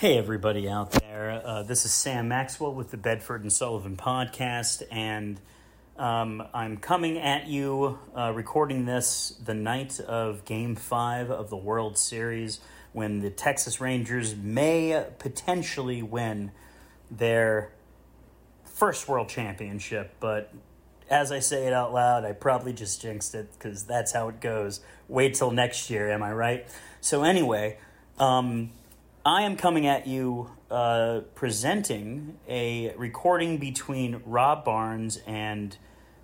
Hey, everybody out there. Uh, this is Sam Maxwell with the Bedford and Sullivan podcast, and um, I'm coming at you, uh, recording this the night of Game 5 of the World Series when the Texas Rangers may potentially win their first World Championship. But as I say it out loud, I probably just jinxed it because that's how it goes. Wait till next year, am I right? So, anyway. Um, I am coming at you uh, presenting a recording between Rob Barnes and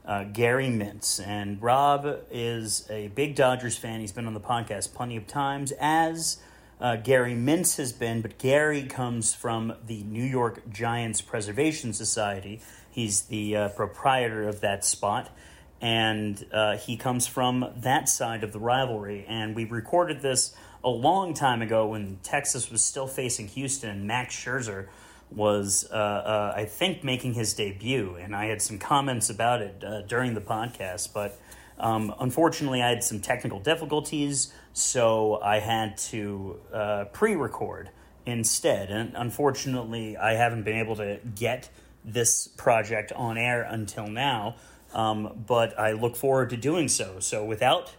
uh, Gary Mintz. And Rob is a big Dodgers fan. He's been on the podcast plenty of times, as uh, Gary Mintz has been. But Gary comes from the New York Giants Preservation Society. He's the uh, proprietor of that spot. And uh, he comes from that side of the rivalry. And we recorded this a long time ago when Texas was still facing Houston and Max Scherzer was, uh, uh, I think, making his debut. And I had some comments about it uh, during the podcast, but um, unfortunately, I had some technical difficulties, so I had to uh, pre record instead. And unfortunately, I haven't been able to get this project on air until now, um, but I look forward to doing so. So, without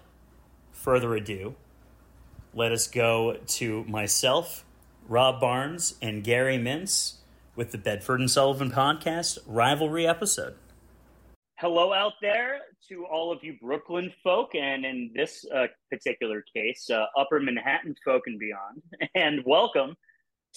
further ado, let us go to myself, Rob Barnes, and Gary Mintz with the Bedford and Sullivan podcast rivalry episode. Hello out there to all of you Brooklyn folk, and in this uh, particular case, uh, Upper Manhattan folk and beyond. And welcome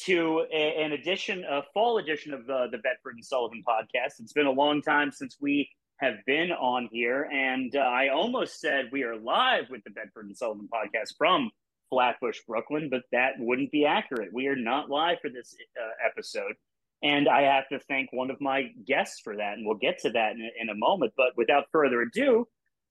to a, an edition, a fall edition of the, the Bedford and Sullivan podcast. It's been a long time since we have been on here, and uh, I almost said we are live with the Bedford and Sullivan podcast from Flatbush, Brooklyn, but that wouldn't be accurate. We are not live for this uh, episode. And I have to thank one of my guests for that. And we'll get to that in, in a moment. But without further ado,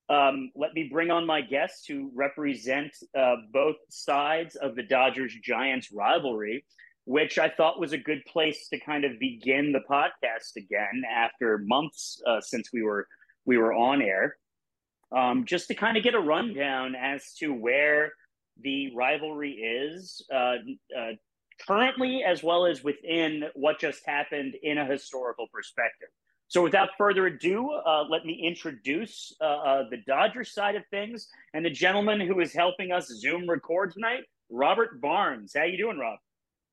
um, let me bring on my guests to represent uh, both sides of the Dodgers Giants rivalry, which I thought was a good place to kind of begin the podcast again after months uh, since we were we were on air. Um, just to kind of get a rundown as to where the rivalry is uh, uh, currently, as well as within what just happened in a historical perspective. So, without further ado, uh, let me introduce uh, uh, the Dodgers side of things and the gentleman who is helping us Zoom record tonight, Robert Barnes. How you doing, Rob?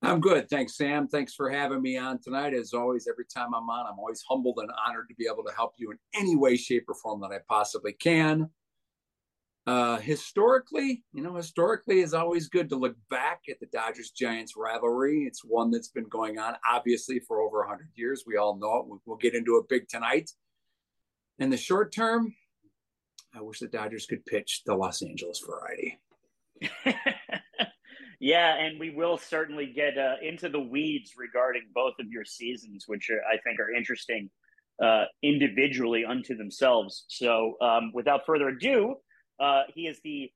I'm good. Thanks, Sam. Thanks for having me on tonight. As always, every time I'm on, I'm always humbled and honored to be able to help you in any way, shape, or form that I possibly can. Uh, historically, you know, historically is always good to look back at the Dodgers Giants rivalry. It's one that's been going on obviously for over 100 years. We all know it. We'll get into it big tonight. In the short term, I wish the Dodgers could pitch the Los Angeles variety. yeah, and we will certainly get uh, into the weeds regarding both of your seasons, which are, I think are interesting uh, individually unto themselves. So, um, without further ado, uh, he is the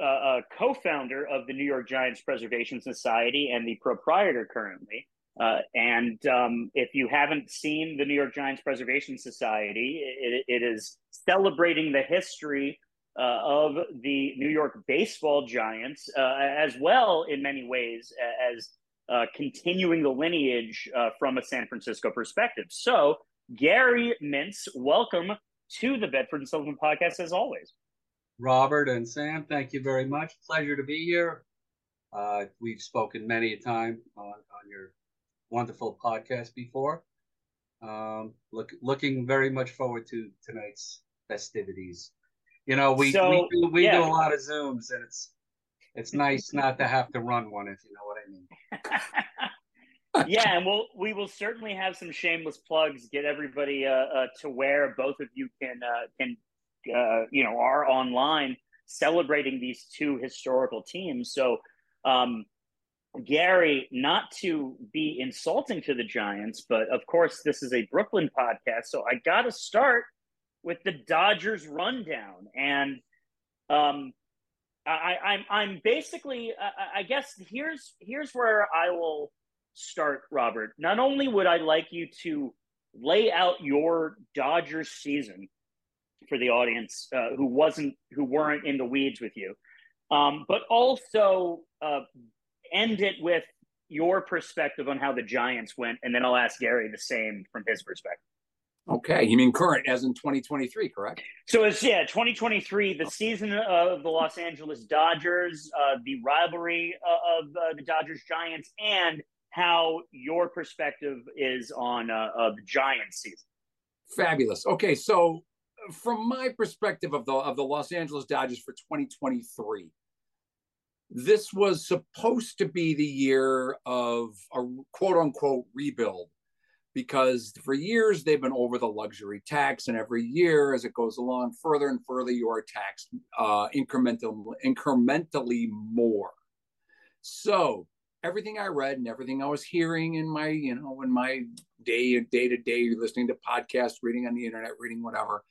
uh, uh, co-founder of the New York Giants Preservation Society and the proprietor currently. Uh, and um, if you haven't seen the New York Giants Preservation Society, it, it is celebrating the history uh, of the New York baseball giants, uh, as well in many ways as uh, continuing the lineage from a San Francisco perspective. So, Gary Mintz, welcome to the Bedford and Sullivan podcast as always. Robert and Sam, thank you very much. Pleasure to be here. Uh, we've spoken many a time on, on your wonderful podcast before. Um, look, looking very much forward to tonight's festivities. You know, we so, we, do, we yeah. do a lot of zooms, and it's it's nice not to have to run one, if you know what I mean. yeah, and we'll we will certainly have some shameless plugs. Get everybody uh, uh, to where both of you can uh, can uh, you know are online celebrating these two historical teams. So, um, Gary, not to be insulting to the Giants, but of course this is a Brooklyn podcast, so I got to start with the Dodgers rundown, and um, I, I'm I'm basically I, I guess here's here's where I will start, Robert. Not only would I like you to lay out your Dodgers season for the audience uh, who wasn't who weren't in the weeds with you, um, but also uh, end it with your perspective on how the Giants went, and then I'll ask Gary the same from his perspective. Okay, you mean current as in 2023, correct? So it's yeah, 2023, the season of the Los Angeles Dodgers, uh, the rivalry uh, of uh, the Dodgers Giants, and how your perspective is on uh, the Giants season. Fabulous. Okay, so from my perspective of the of the Los Angeles Dodgers for 2023, this was supposed to be the year of a quote unquote rebuild because for years they've been over the luxury tax, and every year as it goes along further and further, you are taxed uh, incremental, incrementally more. So everything I read and everything I was hearing in my, you know, in my day day to day, listening to podcasts, reading on the internet, reading whatever,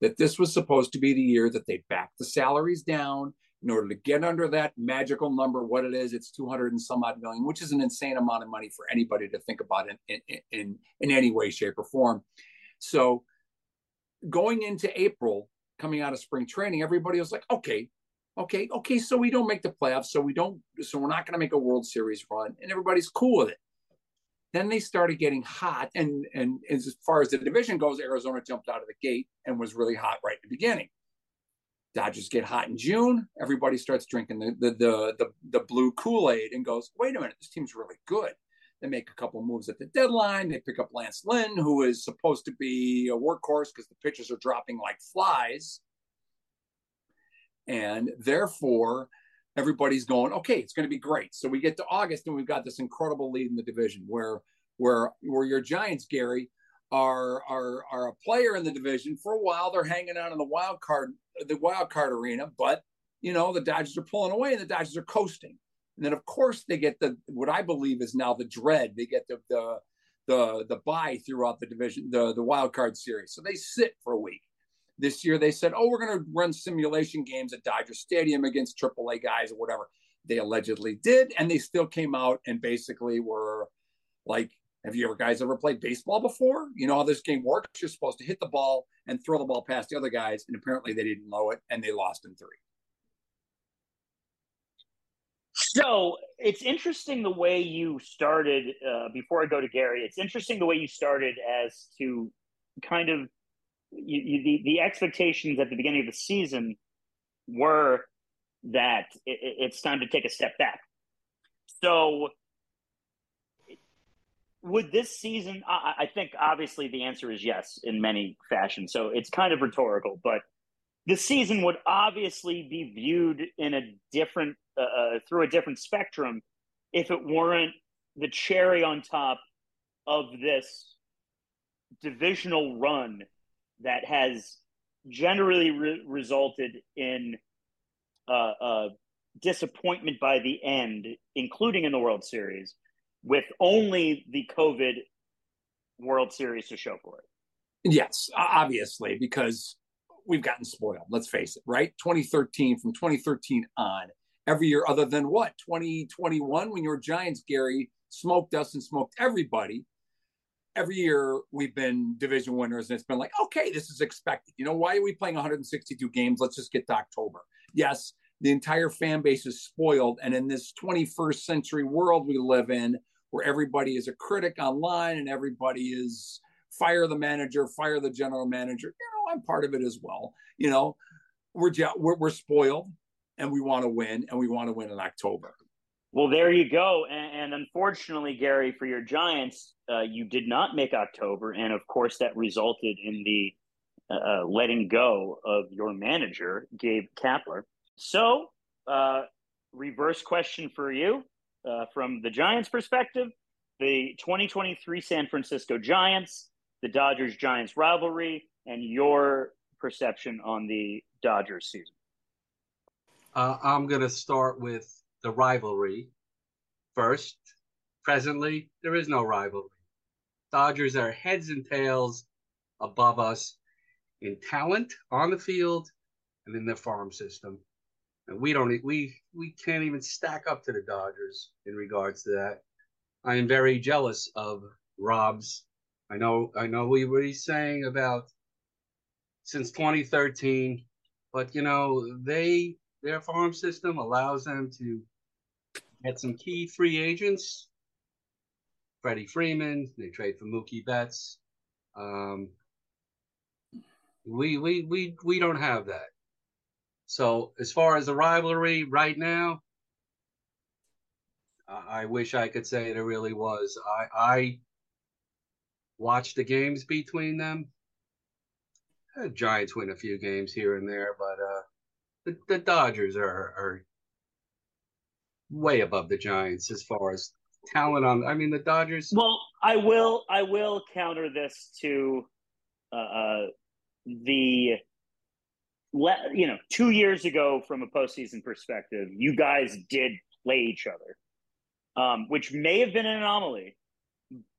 that this was supposed to be the year that they backed the salaries down in order to get under that magical number, what it is, it's 200 and some odd million, which is an insane amount of money for anybody to think about in, in, in, in any way, shape, or form. So going into April, coming out of spring training, everybody was like, okay, okay, okay, so we don't make the playoffs, so we don't, so we're not going to make a World Series run, and everybody's cool with it. Then they started getting hot, and and as far as the division goes, Arizona jumped out of the gate and was really hot right at the beginning. Dodgers get hot in June. Everybody starts drinking the the the the, the blue Kool Aid and goes, wait a minute, this team's really good. They make a couple moves at the deadline. They pick up Lance Lynn, who is supposed to be a workhorse because the pitches are dropping like flies. And therefore, everybody's going, okay, it's going to be great. So we get to August and we've got this incredible lead in the division where where where your Giants, Gary, are are are a player in the division. For a while, they're hanging out in the wild card the wild card arena, but you know the Dodgers are pulling away and the Dodgers are coasting. And then of course they get the what I believe is now the dread. They get the the the the bye throughout the division, the the wild card series. So they sit for a week. This year they said, "Oh, we're going to run simulation games at Dodger Stadium against AAA guys or whatever." They allegedly did, and they still came out and basically were like have you ever guys ever played baseball before? You know how this game works. You're supposed to hit the ball and throw the ball past the other guys, and apparently they didn't know it, and they lost in three. So it's interesting the way you started. Uh, before I go to Gary, it's interesting the way you started as to kind of you, you, the the expectations at the beginning of the season were that it, it's time to take a step back. So would this season I, I, think obviously the answer is yes in many fashions so it's kind of rhetorical but the season would obviously be viewed in a different uh, uh, through a different spectrum if it weren't the cherry on top of this divisional run that has generally re- resulted in uh, uh disappointment by the end including in the world series with only the COVID World Series to show for it. Yes, obviously, because we've gotten spoiled. Let's face it, right? 2013, from 2013 on, every year other than what? 2021, when your Giants, Gary, smoked us and smoked everybody. Every year we've been division winners, and it's been like, okay, this is expected. You know, why are we playing 162 games? Let's just get to October. Yes, the entire fan base is spoiled. And in this 21st century world we live in, where everybody is a critic online and everybody is fire the manager, fire the general manager. You know, I'm part of it as well. You know, we're we're, we're spoiled and we want to win and we want to win in October. Well, there you go. And, and unfortunately, Gary, for your Giants, uh, you did not make October, and of course, that resulted in the uh, uh letting go of your manager, Gabe Kapler. So, uh, reverse question for you: uh, from the Giants' perspective, the 2023 San Francisco Giants, the Dodgers Giants rivalry, and your perception on the Dodgers season? Uh, I'm going to start with the rivalry first. Presently, there is no rivalry. Dodgers are heads and tails above us in talent on the field and in the farm system and we don't we we can't even stack up to the Dodgers in regards to that. I am very jealous of Rob's. I know I know what he's saying about since 2013, but you know they their farm system allows them to get some key free agents. Freddie Freeman, they trade for Mookie Betts. Um, we we we we don't have that. So as far as the rivalry right now, I wish I could say there really was. I I watched the games between them. The Giants win a few games here and there, but uh, the, the Dodgers are are way above the Giants as far as talent on. I mean, the Dodgers. Well, I will I will counter this to uh, uh the let you know two years ago from a postseason perspective, you guys did play each other, um, which may have been an anomaly.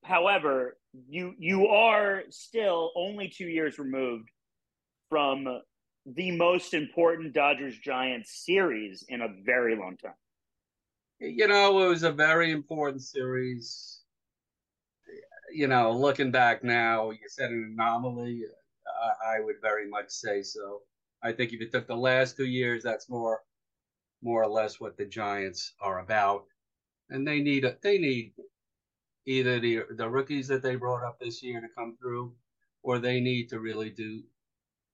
However, you you are still only two years removed from the most important Dodgers Giants series in a very long time. You know, it was a very important series. You know, looking back now, you said an anomaly. I, I would very much say so. I think if you took the last two years, that's more, more or less what the Giants are about, and they need a, they need either the the rookies that they brought up this year to come through, or they need to really do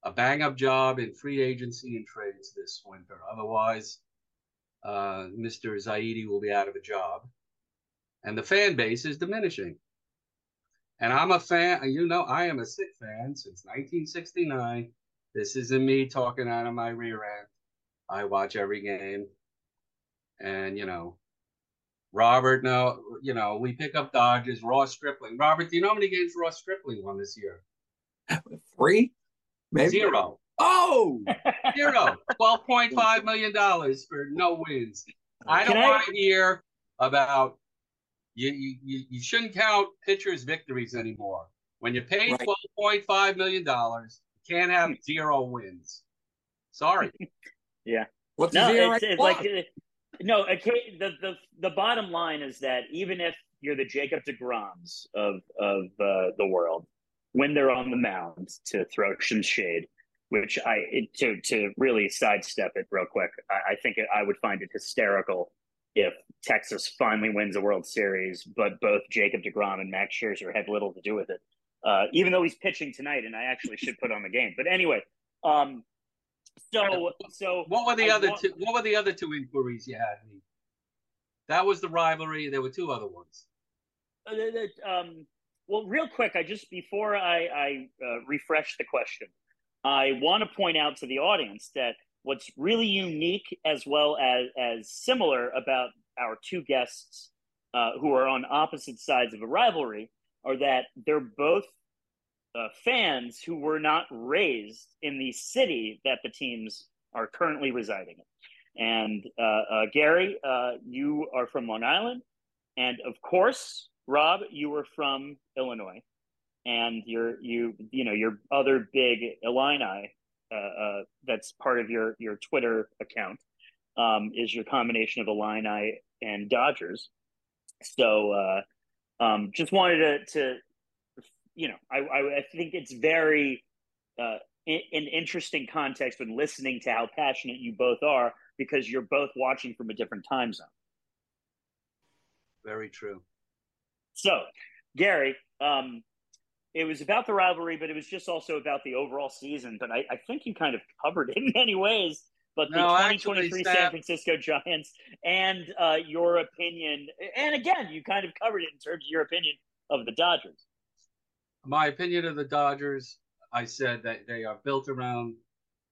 a bang up job in free agency and trades this winter. Otherwise, uh, Mr. Zaidi will be out of a job, and the fan base is diminishing. And I'm a fan, you know, I am a sick fan since 1969. This isn't me talking out of my rear end. I watch every game. And, you know, Robert, no, you know, we pick up Dodgers, Ross Stripling. Robert, do you know how many games Ross Stripling won this year? Three? Maybe. Zero. Oh, zero. $12.5 million for no wins. I don't want to hear about you, you, you shouldn't count pitchers' victories anymore. When you pay right. $12.5 million, you can't have zero wins. Sorry. yeah. What's no, it's, it's like no, okay, the, the the bottom line is that even if you're the Jacob DeGroms of of uh, the world, when they're on the mound to throw some shade, which I to to really sidestep it real quick, I, I think it, I would find it hysterical if Texas finally wins a World Series, but both Jacob DeGrom and Max Scherzer had little to do with it. Uh, even though he's pitching tonight, and I actually should put on the game. But anyway, um, so, so what were the I other two? What were the other two inquiries you had? That was the rivalry. There were two other ones. Uh, um, well, real quick, I just before I, I uh, refresh the question, I want to point out to the audience that what's really unique as well as as similar about our two guests uh, who are on opposite sides of a rivalry are that they're both uh, fans who were not raised in the city that the teams are currently residing in. And uh, uh, Gary, uh, you are from Long Island, and of course, Rob, you were from Illinois, and your you you know your other big Illini uh, uh, that's part of your your Twitter account um, is your combination of Illini and Dodgers. So uh, um, just wanted to, to you know, I, I, I think it's very uh, in, an interesting context when listening to how passionate you both are because you're both watching from a different time zone. Very true. So, Gary, um, it was about the rivalry, but it was just also about the overall season. But I, I think you kind of covered it in many ways. But the no, 2023 actually, San Francisco Giants and uh, your opinion, and again, you kind of covered it in terms of your opinion of the Dodgers my opinion of the Dodgers, I said that they are built around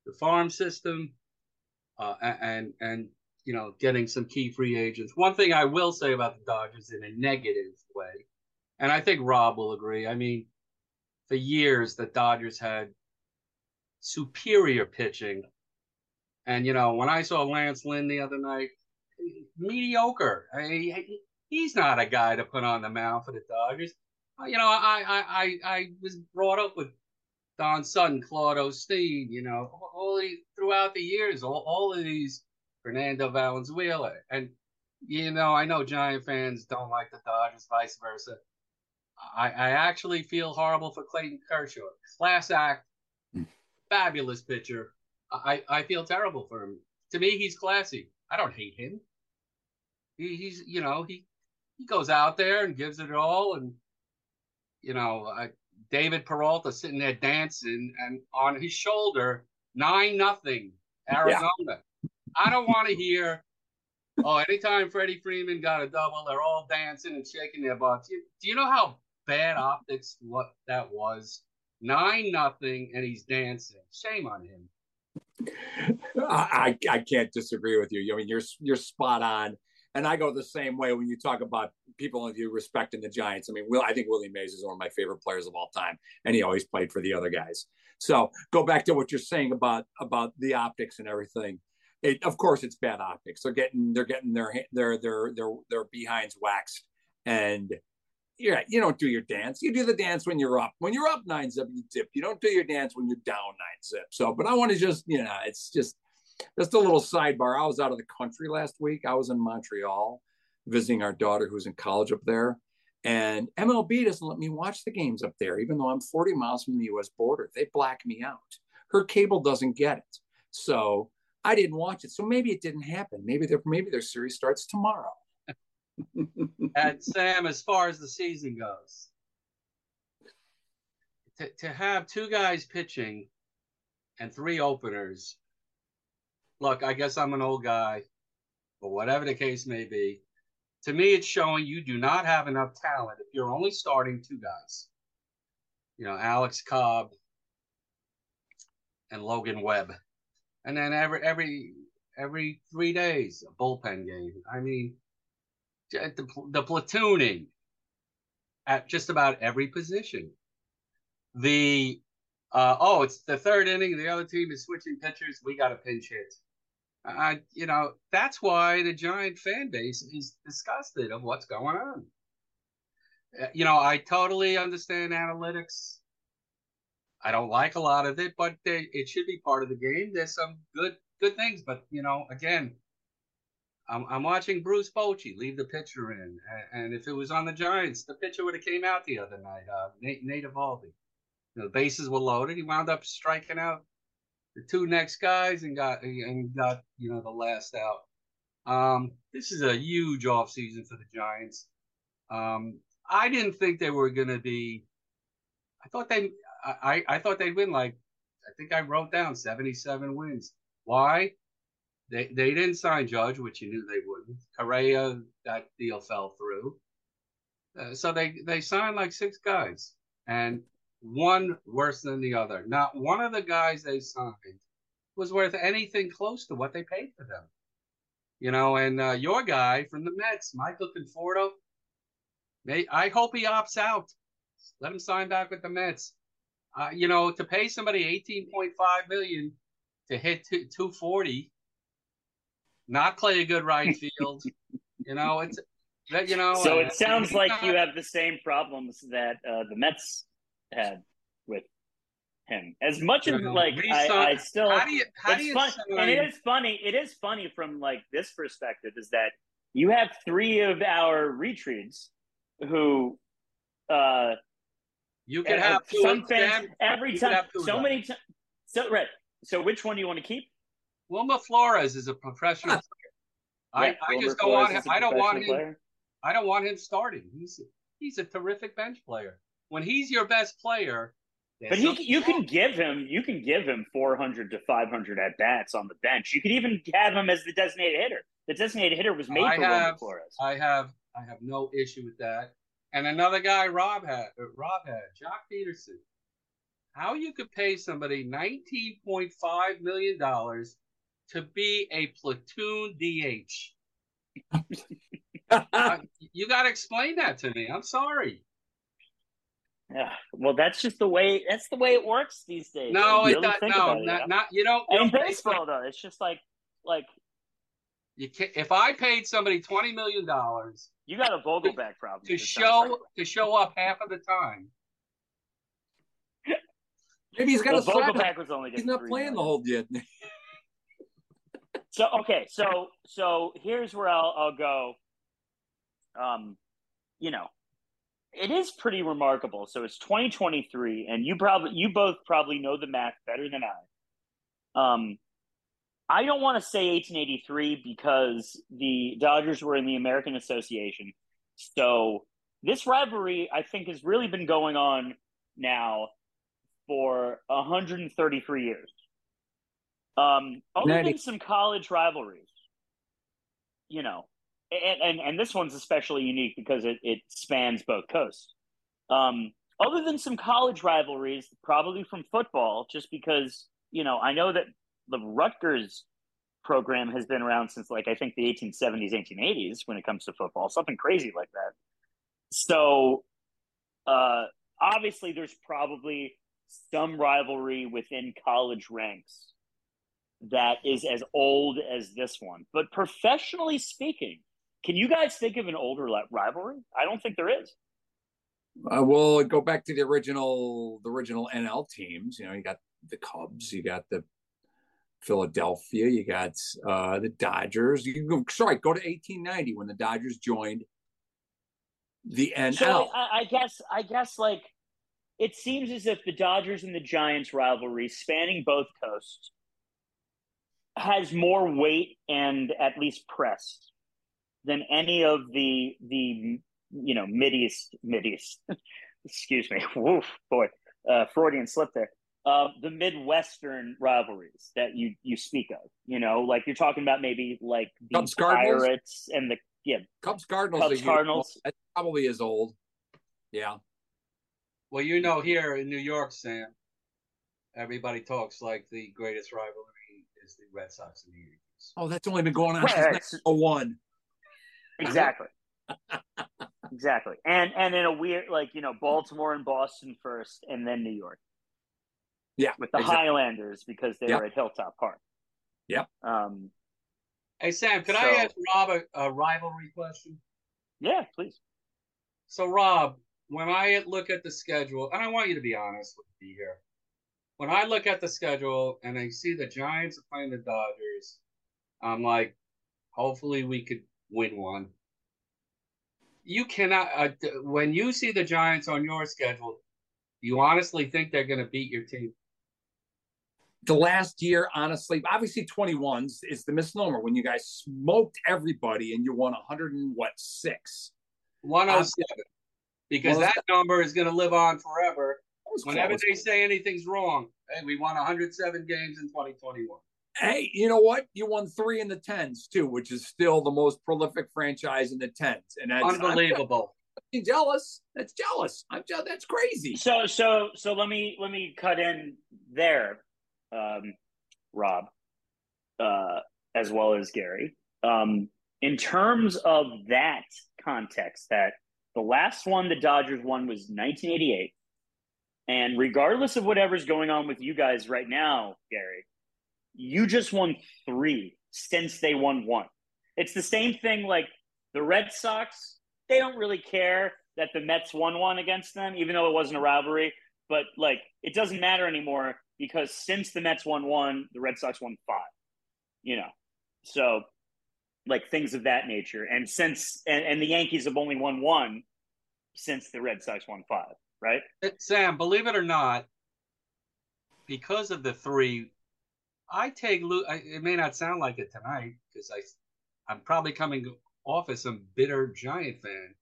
the farm system, uh, and and you know getting some key free agents. One thing I will say about the Dodgers in a negative way, and I think Rob will agree. I mean, for years the Dodgers had superior pitching, and you know when I saw Lance Lynn the other night, mediocre. I he's not a guy to put on the mound for the Dodgers uh, you know, I, I, I, I was brought up with Don Sutton, Claude Osteen, you know, all the, throughout the years, all, all of these Fernando Valenzuela. And, you know, I know Giant fans don't like the Dodgers, vice versa. I, I actually feel horrible for Clayton Kershaw. Class act, mm. fabulous pitcher. I, I feel terrible for him. To me, he's classy. I don't hate him. He, he's you know he he goes out there and gives it all, and you know I, David Peralta sitting there dancing, and on his shoulder nine nothing Arizona. Yeah. I don't want to hear. Oh, anytime Freddie Freeman got a double, they're all dancing and shaking their butts. Do you, do you know how bad optics what that was? Nine nothing, and he's dancing. Shame on him. I, I can't disagree with you. I mean, you're you're spot on, and I go the same way when you talk about people of you respecting the Giants. I mean, Will I think Willie Mays is one of my favorite players of all time, and he always played for the other guys. So go back to what you're saying about about the optics and everything. It, of course, it's bad optics. They're getting they're getting their their their their their behinds waxed, and yeah, you don't do your dance. You do the dance when you're up. When you're up nine zip, you dip. You don't do your dance when you're down nine zip. So, but I want to just, you know, it's just just a little sidebar. I was out of the country last week. I was in Montreal visiting our daughter who's in college up there. And MLB doesn't let me watch the games up there, even though I'm 40 miles from the US border. They black me out. Her cable doesn't get it. So I didn't watch it. So maybe it didn't happen. Maybe their maybe their series starts tomorrow. and Sam, as far as the season goes, to, to have two guys pitching and three openers. Look, I guess I'm an old guy, but whatever the case may be, to me, it's showing you do not have enough talent if you're only starting two guys. You know, Alex Cobb and Logan Webb, and then every every every three days a bullpen game. I mean, the, the platooning at just about every position. The uh, oh, it's the third inning. The other team is switching pitchers. We got a pinch hit. I, you know, that's why the Giant fan base is disgusted of what's going on. Uh, you know, I totally understand analytics. I don't like a lot of it, but they, it should be part of the game. There's some good good things, but you know, again, I'm, I'm watching Bruce Bochy leave the pitcher in, and, if it was on the Giants, the pitcher would have came out the other night. Uh, Nate Nate Eovaldi. You know, the bases were loaded. He wound up striking out the two next guys and got and got you know the last out. Um, this is a huge offseason for the Giants. Um, I didn't think they were going to be. I thought they. I, I thought they'd win like. I think I wrote down seventy-seven wins. Why? They they didn't sign Judge, which you knew they wouldn't. Correa, that deal fell through. Uh, so they they signed like six guys, and one worse than the other. Not one of the guys they signed was worth anything close to what they paid for them. You know, and uh, your guy from the Mets, Michael Conforto, may, I hope he opts out. Let him sign back with the Mets. Uh, you know, to pay somebody eighteen point five million to hit two forty not play a good right field. you know, it's that you know. So it sounds like not, you have the same problems that uh, the Mets had with him. As much as like I, I, still, how do you, how do you fun, and it is funny. It is funny from like this perspective is that you have three of our retreats who. uh you can have some fans every time. So many times. So right. So which one do you want to keep? Wilmer Flores is a professional player. Yeah, I, I just don't want him. I don't want him. Player. I don't want him starting. He's he's a terrific bench player. When he's your best player, but he, you can give him, you can give him 400 to 500 at bats on the bench. You could even have him as the designated hitter. The designated hitter was made I for have, Flores. I have, I have no issue with that. And another guy, Rob had, uh, Rob had, Joc Pederson. How you could pay somebody 19.5 million dollars to be a platoon DH. uh, you got to explain that to me. I'm sorry. Yeah, well, that's just the way. That's the way it works these days. No, it not, no, it, not, not you don't. In baseball, though, it's just like like you can't, If I paid somebody twenty million dollars, you got a Vogelbach problem to show to show up half of the time. Maybe he's got well, a Vogelbach was only he's not playing the whole yet. so okay, so so here's where I'll I'll go. Um, you know, it is pretty remarkable. So it's 2023, and you probably you both probably know the math better than I. Um, I don't want to say 1883 because the Dodgers were in the American Association. So this rivalry, I think, has really been going on now for 133 years. Um, other than some college rivalries, you know, and, and, and this one's especially unique because it, it spans both coasts. Um, other than some college rivalries, probably from football, just because, you know, I know that the Rutgers program has been around since like I think the 1870s, 1880s when it comes to football, something crazy like that. So uh, obviously, there's probably some rivalry within college ranks that is as old as this one. But professionally speaking, can you guys think of an older rivalry? I don't think there is. Uh, well, go back to the original, the original NL teams. You know, you got the Cubs, you got the Philadelphia, you got uh, the Dodgers. You can go, sorry, go to 1890 when the Dodgers joined the NL. So I, I guess, I guess, like it seems as if the Dodgers and the Giants rivalry, spanning both coasts, has more weight and at least press than any of the the you know Mideast Mideast. excuse me, woof boy, uh, Freudian slip there. Uh, the Midwestern rivalries that you you speak of, you know, like you're talking about maybe like the Cubs, Pirates Cardinals? and the yeah Cubs Cardinals. Cubs Cardinals. That probably is old. Yeah. Well, you know, here in New York, Sam, everybody talks like the greatest rivalry is the Red Sox and the Yankees. Oh, that's only been going on since oh one. Exactly. exactly. And and in a weird like, you know, Baltimore and Boston first and then New York. Yeah. With the exactly. Highlanders because they yep. were at Hilltop Park. Yep. Um Hey Sam, could so, I ask Rob a, a rivalry question? Yeah, please. So Rob, when I look at the schedule, and I want you to be honest with me here, when I look at the schedule and I see the Giants are playing the Dodgers, I'm like, hopefully we could win one. You cannot, uh, when you see the Giants on your schedule, you honestly think they're going to beat your team? The last year, honestly, obviously 21s is the misnomer when you guys smoked everybody and you won 100 and what, six? 107 because well, that number is going to live on forever. Whenever they say anything's wrong, hey, we won 107 games in 2021. Hey, you know what? You won three in the tens too, which is still the most prolific franchise in the tens, and that's unbelievable. I'm jealous. That's jealous. I'm jealous. That's crazy. So, so, so let me let me cut in there, um, Rob, uh, as well as Gary. Um, in terms of that context, that the last one the Dodgers won was 1988. And regardless of whatever's going on with you guys right now, Gary, you just won three since they won one. It's the same thing like the Red Sox, they don't really care that the Mets won one against them, even though it wasn't a rivalry. But like, it doesn't matter anymore because since the Mets won one, the Red Sox won five. You know, so like things of that nature. And since and, and the Yankees have only won one since the Red Sox won five, right? Uh, Sam, believe it or not, because of the three, I take. It may not sound like it tonight because I, I'm probably coming off as some bitter Giant fan.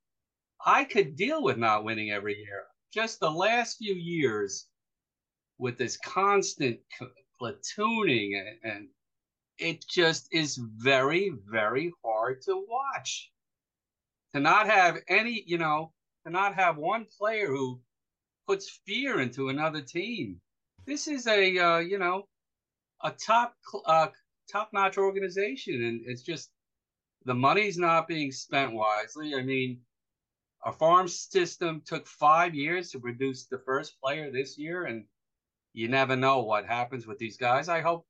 I could deal with not winning every year. Just the last few years, with this constant platooning and, and it just is very, very hard to watch. To not have any, you know, to not have one player who puts fear into another team. This is a, uh, you know, a top, uh, top notch organization, and it's just the money's not being spent wisely. I mean, our farm system took five years to produce the first player this year, and you never know what happens with these guys. I hope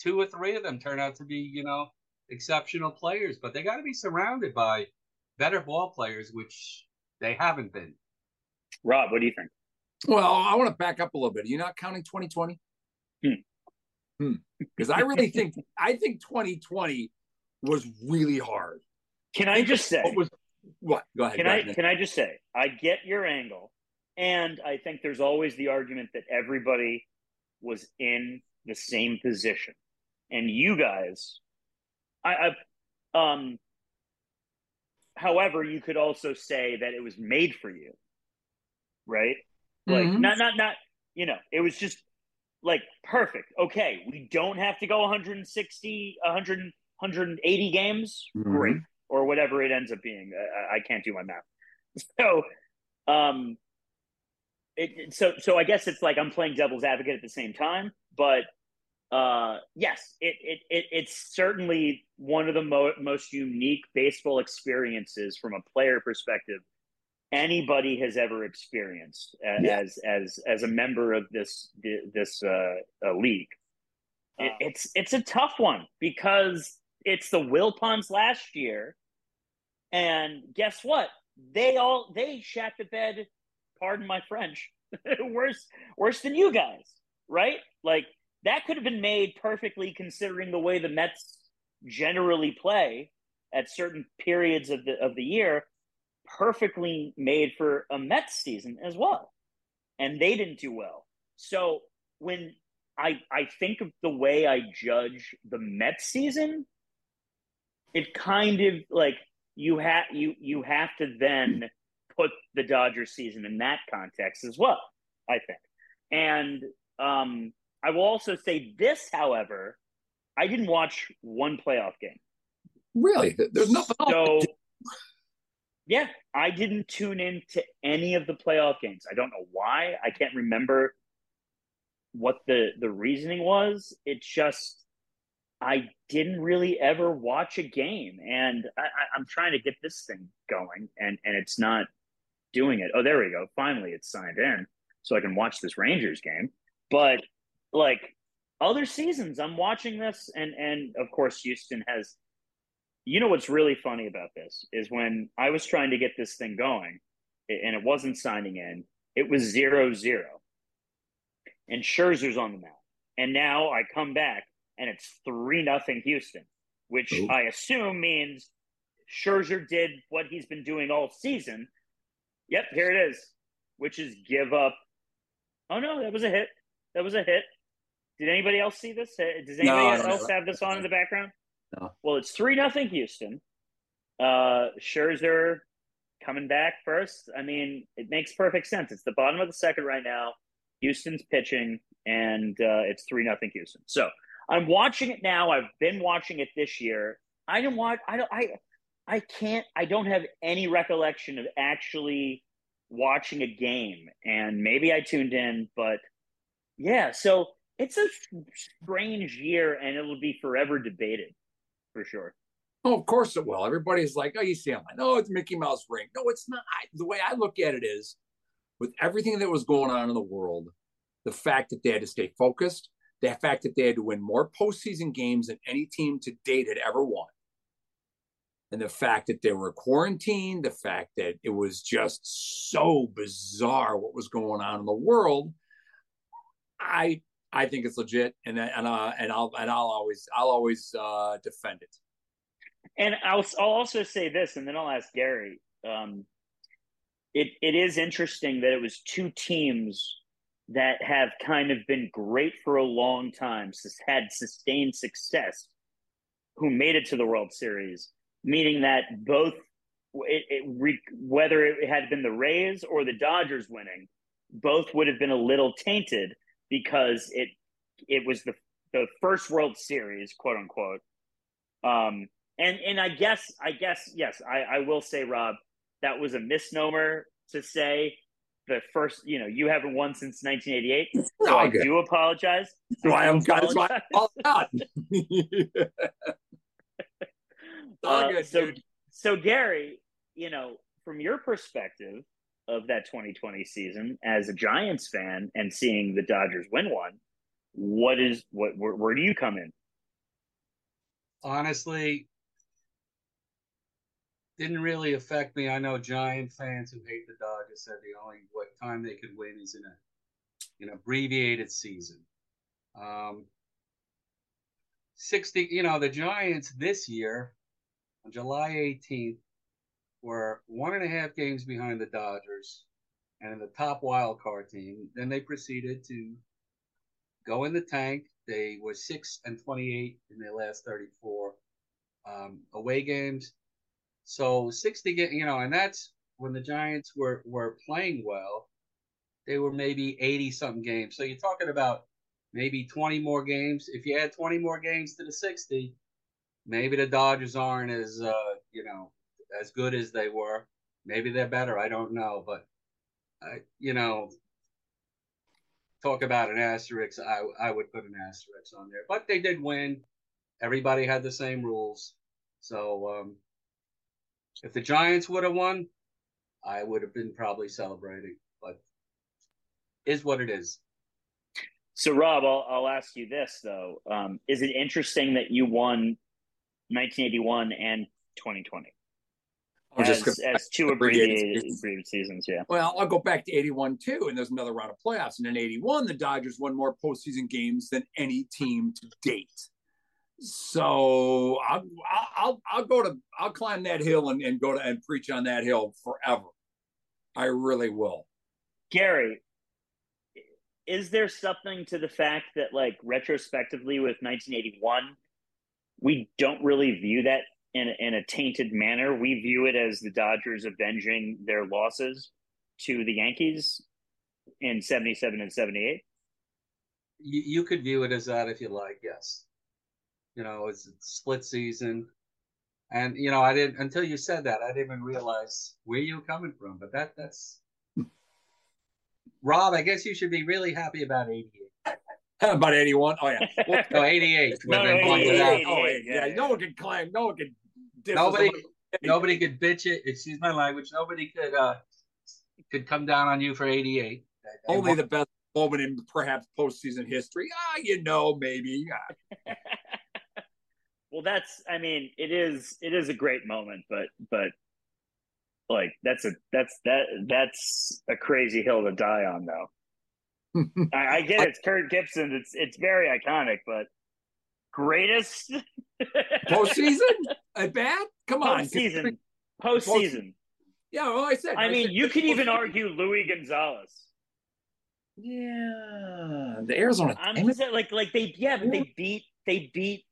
two or three of them turn out to be, you know, exceptional players, but they got to be surrounded by better ball players, which they haven't been. Rob, what do you think? Well, I want to back up a little bit. Are you not counting 2020? Hmm. Because hmm. I really think I think 2020 was really hard. Can I just say what was what? Go ahead. Can go I ahead. can I just say I get your angle, and I think there's always the argument that everybody was in the same position and you guys, I, I um. However, you could also say that it was made for you, right? Like mm-hmm. not not not you know, it was just like perfect. Okay, we don't have to go 160, 100, 180 games. Mm-hmm. Great, or whatever it ends up being. I, I can't do my math. So, um, it, so so I guess it's like I'm playing devil's advocate at the same time, but uh, yes, it, it, it it's certainly one of the mo- most unique baseball experiences from a player perspective anybody has ever experienced as yeah. as, as as a member of this this uh, uh, league. It, it's it's a tough one because it's the Wilpons last year, and guess what? They all they shat the bed. Pardon my French. worse worse than you guys, right? Like that could have been made perfectly considering the way the Mets generally play at certain periods of the of the year, perfectly made for a Mets season as well. And they didn't do well. So when I I think of the way I judge the Mets season, it kind of like you have you you have to then put the Dodgers season in that context as well, I think. And um I will also say this, however, I didn't watch one playoff game. Really? There's nothing. So, yeah, I didn't tune in to any of the playoff games. I don't know why. I can't remember what the the reasoning was. It's just I didn't really ever watch a game, and I, am trying to get this thing going, and and it's not doing it. Oh, there we go. Finally, it's signed in, so I can watch this Rangers game. But like other seasons, I'm watching this, and and of course Houston has. You know what's really funny about this is when I was trying to get this thing going, and it wasn't signing in. It was zero zero, and Scherzer's on the mound, and now I come back and it's three nothing Houston, which. I assume means Scherzer did what he's been doing all season. Yep, here it is, which is give up. Oh no, that was a hit. That was a hit. Did anybody else see this? Does anybody no, else have this on in the background? No. Well, it's three nothing Houston. Uh, Scherzer coming back first. I mean, it makes perfect sense. It's the bottom of the second right now. Houston's pitching, and uh, it's three nothing Houston. So I'm watching it now. I've been watching it this year. I didn't watch. I don't. I. I can't. I don't have any recollection of actually watching a game, and maybe I tuned in, but yeah. So it's a strange year, and it will be forever debated, for sure. Oh, of course it will. Everybody's like, "Oh, you see, I'm like, no, it's Mickey Mouse ring." No, it's not. I, the way I look at it is, with everything that was going on in the world, the fact that they had to stay focused, the fact that they had to win more postseason games than any team to date had ever won, and the fact that they were quarantined, the fact that it was just so bizarre what was going on in the world, I I think it's legit, and and uh, and I'll and I'll always I'll always uh, defend it. And I'll I'll also say this, and then I'll ask Gary. Um, it it is interesting that it was two teams that have kind of been great for a long time, had sustained success, who made it to the World Series, meaning that both, it, it, whether it had been the Rays or the Dodgers winning, both would have been a little tainted because it it was the the first World Series, quote unquote. Um, and and I guess I guess yes, I, I will say, Rob, that was a misnomer to say the first, you know, you haven't won since 1988. So I do apologize. That's why I'm that's why uh, so, so Gary, you know, from your perspective of that 2020 season as a Giants fan and seeing the Dodgers win one, what is what where, where do you come in? Honestly, didn't really affect me. I know Giant fans who hate the Dodgers said the only what time they could win is in a an abbreviated season. Um, 60, you know, the Giants this year on July 18th were one and a half games behind the Dodgers and in the top wild card team. Then they proceeded to go in the tank They were six and twenty-eight in their last thirty-four um, away games. So sixty, you know, and that's when the Giants were were playing well. They were maybe eighty something games. So you're talking about maybe twenty more games. If you add twenty more games to the sixty, maybe the Dodgers aren't as uh, you know as good as they were. Maybe they're better. I don't know, but you know, talk about an asterisk. I I would put an asterisk on there, but they did win. Everybody had the same rules, so um, if the Giants would have won, I would have been probably celebrating. But is what it is. So, Rob, I'll, I'll ask you this though: um, Is it interesting that you won 1981 and 2020? as, just as two abbreviated, abbreviated seasons, yeah. Well, I'll go back to 81 too, and there's another round of playoffs. And in 81, the Dodgers won more postseason games than any team to date. So I'll, I'll, I'll go to, I'll climb that hill and, and go to and preach on that hill forever. I really will. Gary, is there something to the fact that, like, retrospectively with 1981, we don't really view that in in a tainted manner. We view it as the Dodgers avenging their losses to the Yankees in 77 and 78. You, you could view it as that if you like, yes. You know, it's split season. And you know, I didn't until you said that, I didn't even realize where you were coming from. But that that's Rob, I guess you should be really happy about 88. about 81? Oh, yeah. Well, no, 88. no, 88, 88, oh, yeah. yeah. No one can claim, no one can nobody nobody could bitch it. Excuse my language. Nobody could uh could come down on you for 88. Only the best moment in perhaps postseason history. Ah, you know, maybe. well, that's. I mean, it is. It is a great moment, but but like that's a that's that that's a crazy hill to die on, though. I, I get it. It's Kirk Gibson. It's it's very iconic, but greatest postseason at bat? Come on, postseason, postseason. Yeah, well, I said. I, I mean, said, you could even argue Luis Gonzalez. Yeah, the Arizona. I'm just saying, like, like they, yeah, but they beat, they beat,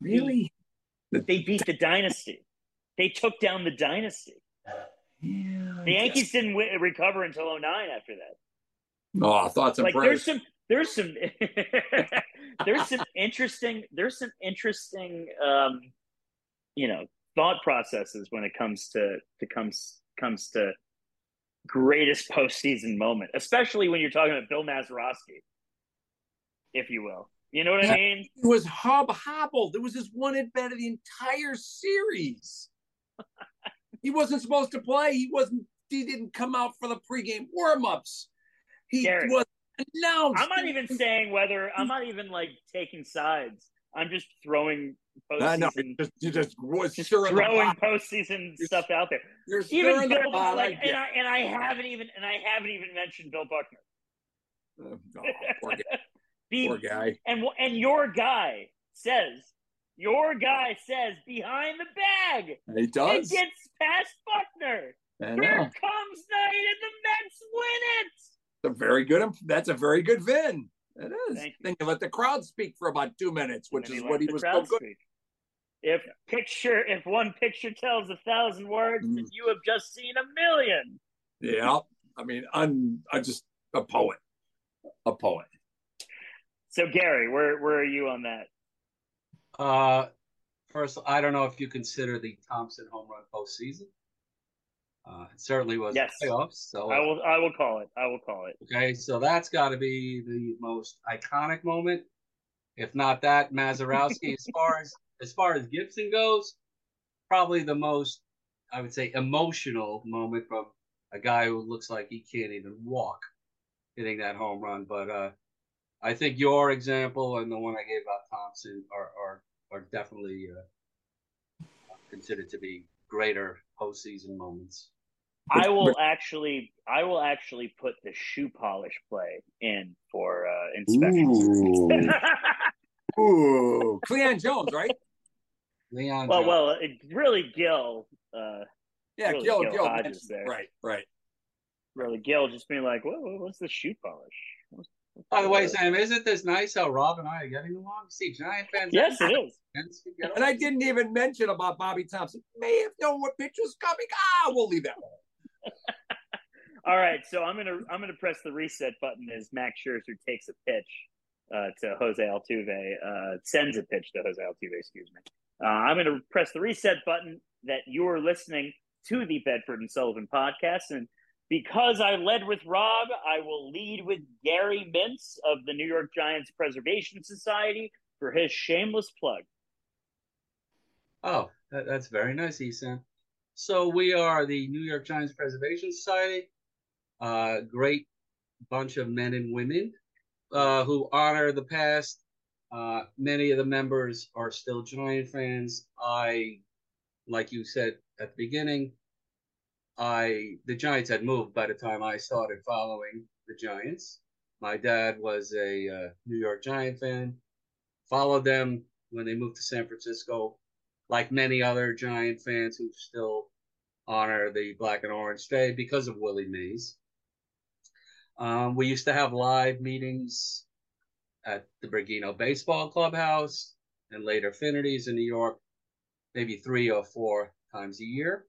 really, the, they beat the dynasty. They took down the dynasty. Yeah, the Yankees didn't win, recover until 09 after that. Oh, thoughts and like, prayers. There's some, there's some there's some interesting there's some interesting um you know thought processes when it comes to to comes comes to greatest postseason moment, especially when you're talking about Bill Mazeroski, if you will. You know what I mean? It was hob hobbled. It was his one at bat of the entire series. he wasn't supposed to play. He wasn't. He didn't come out for the pregame warmups. He Gary, was no, I'm not even saying whether I'm not even like taking sides. I'm just throwing postseason. No, just, you just, just throwing postseason you're, stuff out there. You're even Bill, the like, and I and I haven't even and I haven't even mentioned Bill Buckner. Oh, oh poor, guy. the, poor guy. And and your guy says your guy says behind the bag. He does. It gets past Buckner. Here comes Knight and the Mets win it a very good. That's a very good Vin. It is. You. Then you let the crowd speak for about two minutes, which is what he was so good. Speak. If picture, if one picture tells a thousand words, mm. you have just seen a million. Yeah, I mean, I'm, I'm just a poet, a poet. So Gary, where where are you on that? Uh, first, I don't know if you consider the Thomson home run postseason. Uh, it certainly was yes. playoffs. So I will I will call it. I will call it. Okay, so that's got to be the most iconic moment. If not that, Mazeroski. as far as as far as Gibson goes, probably the most I would say emotional moment from a guy who looks like he can't even walk, hitting that home run. But uh, I think your example and the one I gave about Thomson are are are definitely uh, considered to be greater postseason moments. I will actually, I will actually put the shoe polish play in for uh, inspection. Ooh, Ooh. Cleon Jones, right? Leon. Well, Jones. well, it, really, Gil. Uh, yeah, really Gil, Gil, Gil there. Right, right. Really, Gil just being like, what, what's the shoe polish? By the way, Sam, isn't this nice how Rob and I are getting along? See, Giant fans. Yes, it is. And I didn't even mention about Bobby Thomson. May have known what pitch was coming. Ah, we'll leave that one. All right, so I'm gonna I'm gonna press the reset button as Max Scherzer takes a pitch uh, to Jose Altuve, uh, sends a pitch to Jose Altuve. Excuse me. Uh, I'm gonna press the reset button that you're listening to the Bedford and Sullivan podcast, and because I led with Rob, I will lead with Gary Mintz of the New York Giants Preservation Society for his shameless plug. Oh, that, that's very nice, Ethan. So we are the New York Giants Preservation Society. Uh, great bunch of men and women uh, who honor the past. Uh, many of the members are still Giant fans. I, like you said at the beginning, I the Giants had moved by the time I started following the Giants. My dad was a uh, New York Giant fan. Followed them when they moved to San Francisco, like many other Giant fans who still honor the black and orange day because of Willie Mays. Um, we used to have live meetings at the Bergino Baseball Clubhouse and later Affinities in New York, maybe three or four times a year.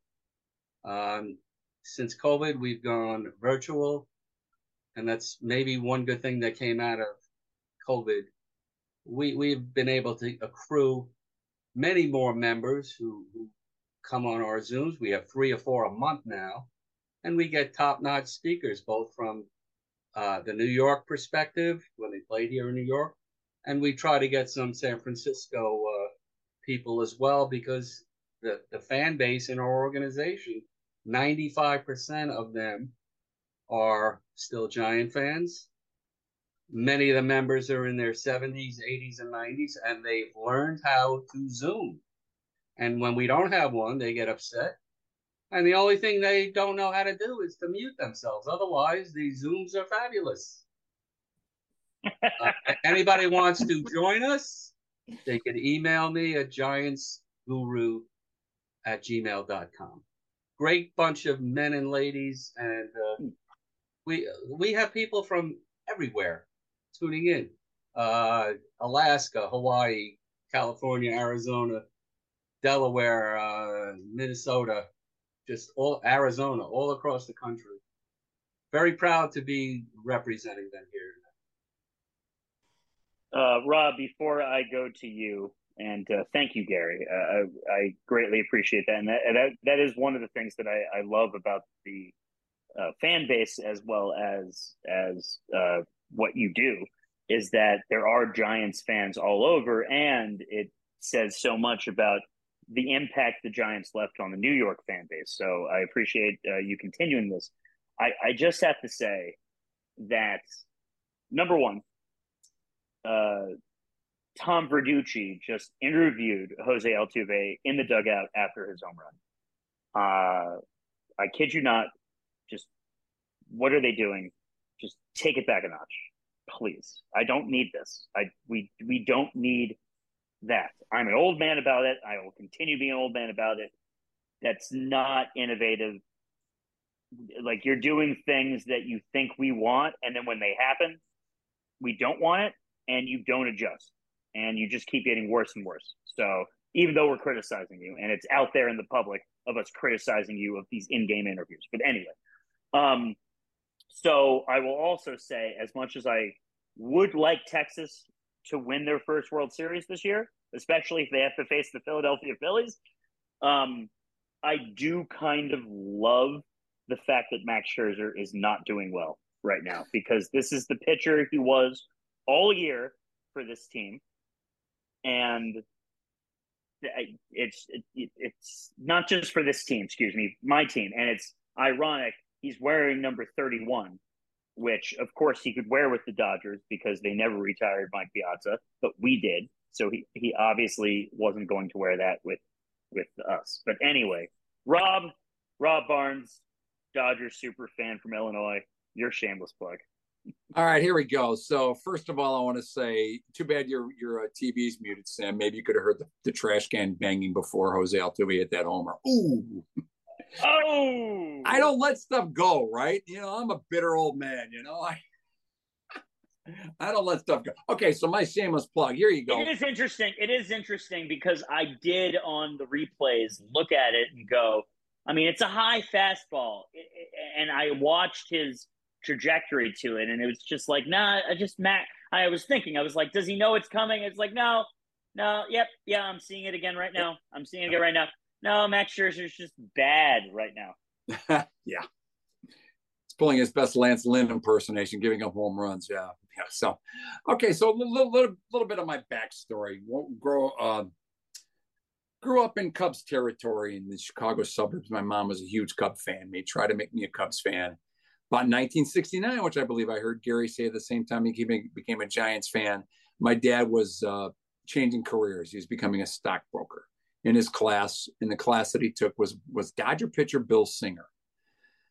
Um, since COVID, we've gone virtual, and that's maybe one good thing that came out of COVID. We we've been able to accrue many more members who, who come on our Zooms. We have three or four a month now, and we get top-notch speakers both from uh, the New York perspective when they played here in New York, and we try to get some San Francisco uh, people as well because the the fan base in our organization 95% of them are still Giant fans. Many of the members are in their 70s, 80s, and 90s, and they've learned how to Zoom. And when we don't have one, they get upset. And the only thing they don't know how to do is to mute themselves. Otherwise, these Zooms are fabulous. uh, anybody wants to join us, they can email me at giantsguru at gmail.com great bunch of men and ladies, and uh, we we have people from everywhere tuning in. Uh, Alaska, Hawaii, California, Arizona, Delaware, uh, Minnesota, just all Arizona, all across the country. Very proud to be representing them here. Uh, Rob, before I go to you, and uh, thank you, Gary. Uh, I, I, greatly appreciate that, and that, that that is one of the things that I, I love about the uh, fan base as well as as uh, what you do is that there are Giants fans all over, and it says so much about the impact the Giants left on the New York fan base. So I appreciate uh, you continuing this. I, I just have to say that number one, uh, Tom Verducci just interviewed Jose Altuve in the dugout after his home run. Uh, I kid you not. Just what are they doing? Just take it back a notch, please. I don't need this. I we we don't need that. I'm an old man about it. I will continue being an old man about it. That's not innovative. Like you're doing things that you think we want, and then when they happen, we don't want it, and you don't adjust and you just keep getting worse and worse. So even though we're criticizing you, and it's out there in the public of us criticizing you of these in-game interviews. But anyway, um, so I will also say, as much as I would like Texas to win their first World Series this year, especially if they have to face the Philadelphia Phillies, um, I do kind of love the fact that Max Scherzer is not doing well right now because this is the pitcher he was all year for this team and it's it, it's not just for this team, excuse me, my team, and it's ironic. He's wearing number thirty-one, which of course he could wear with the Dodgers because they never retired Mike Piazza, but we did. So he he obviously wasn't going to wear that with with us. But anyway, Rob Rob Barnes, Dodgers super fan from Illinois. Your shameless plug. All right, here we go. So first of all, I want to say, too bad your your uh, TV's muted, Sam. Maybe you could have heard the, the trash can banging before Jose Altuve hit that homer. Ooh. Oh. I don't let stuff go, right? You know, I'm a bitter old man. You know, I. I don't let stuff go. Okay, so my shameless plug. Here you go. It is interesting. It is interesting because I did on the replays look at it and go. I mean, it's a high fastball, and I watched his trajectory to it, and it was just like, nah. I just Matt. I was thinking, I was like, does he know it's coming? It's like, no, no, yep, yeah, I'm seeing it again right now. I'm seeing it again right now. No, Max Scherzer's just bad right now. yeah. He's pulling his best Lance Lynn impersonation, giving up home runs. Yeah. Yeah. So, okay. So a little, little, little bit of my backstory. Grow, uh, grew up in Cubs territory in the Chicago suburbs. My mom was a huge Cub fan. They tried to make me a Cubs fan. About 1969, which I believe I heard Gary say at the same time he became a Giants fan. My dad was uh, changing careers. He was becoming a stockbroker. In his class, in the class that he took, was was Dodger pitcher Bill Singer.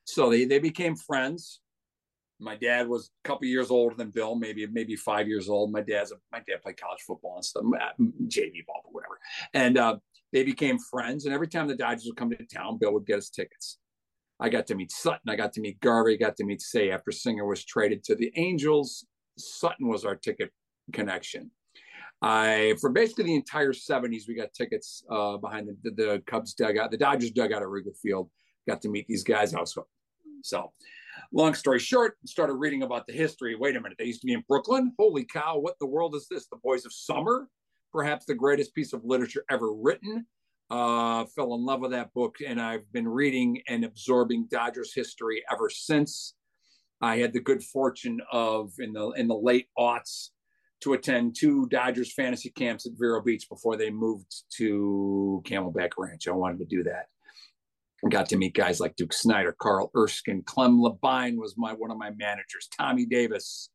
So they they became friends. My dad was a couple years older than Bill, maybe maybe five years old. My dad's a, my dad played college football and stuff, JV ball or whatever. And uh, they became friends. And every time the Dodgers would come to town, Bill would get us tickets. I got to meet Sutton. I got to meet Garvey. I got to meet Cey after Singer was traded to the Angels. Sutton was our ticket connection. I for basically the entire 70s, we got tickets uh, behind the, the, the, Cubs dugout, the Dodgers dugout at Wrigley Field. Got to meet these guys also. So, long story short, started reading about the history. Wait a minute, they used to be in Brooklyn. Holy cow! What the world is this? The Boys of Summer, perhaps the greatest piece of literature ever written. Uh, fell in love with that book, and I've been reading and absorbing Dodgers history ever since. I had the good fortune of in the in the late aughts to attend two Dodgers fantasy camps at Vero Beach before they moved to Camelback Ranch. I wanted to do that. I got to meet guys like Duke Snider, Carl Erskine, Clem Labine was my one of my managers, Tommy Davis.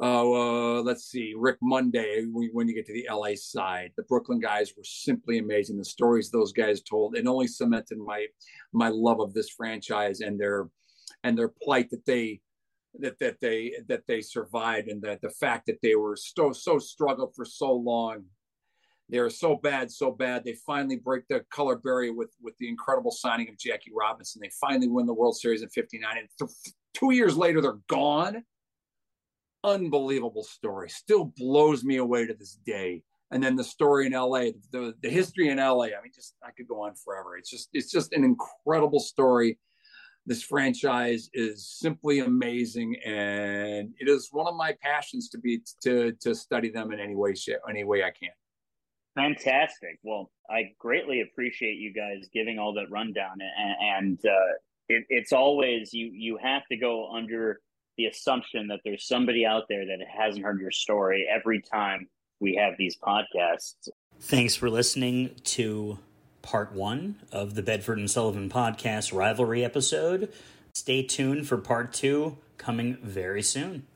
Uh, uh, let's see, Rick Monday. When you get to the LA side, the Brooklyn guys were simply amazing. The stories those guys told, it only cemented my my love of this franchise and their and their plight that they that that they that they survived and that the fact that they were so so struggled for so long. They were so bad so bad. They finally break the color barrier with with the incredible signing of jackie robinson. They finally win the world series in 59 and th- two years later they're gone. Unbelievable story. Still blows me away to this day. And then the story in la the, the history in la i mean just i could go on forever. It's just it's just an incredible story this franchise is simply amazing, and it is one of my passions to be to to study them in any way any way I can. Fantastic. Well, I greatly appreciate you guys giving all that rundown, and, and uh, it, it's always you you have to go under the assumption that there's somebody out there that hasn't heard your story every time we have these podcasts. Thanks for listening to part one of the Bedford and Sullivan podcast rivalry episode. Stay tuned for part two coming very soon.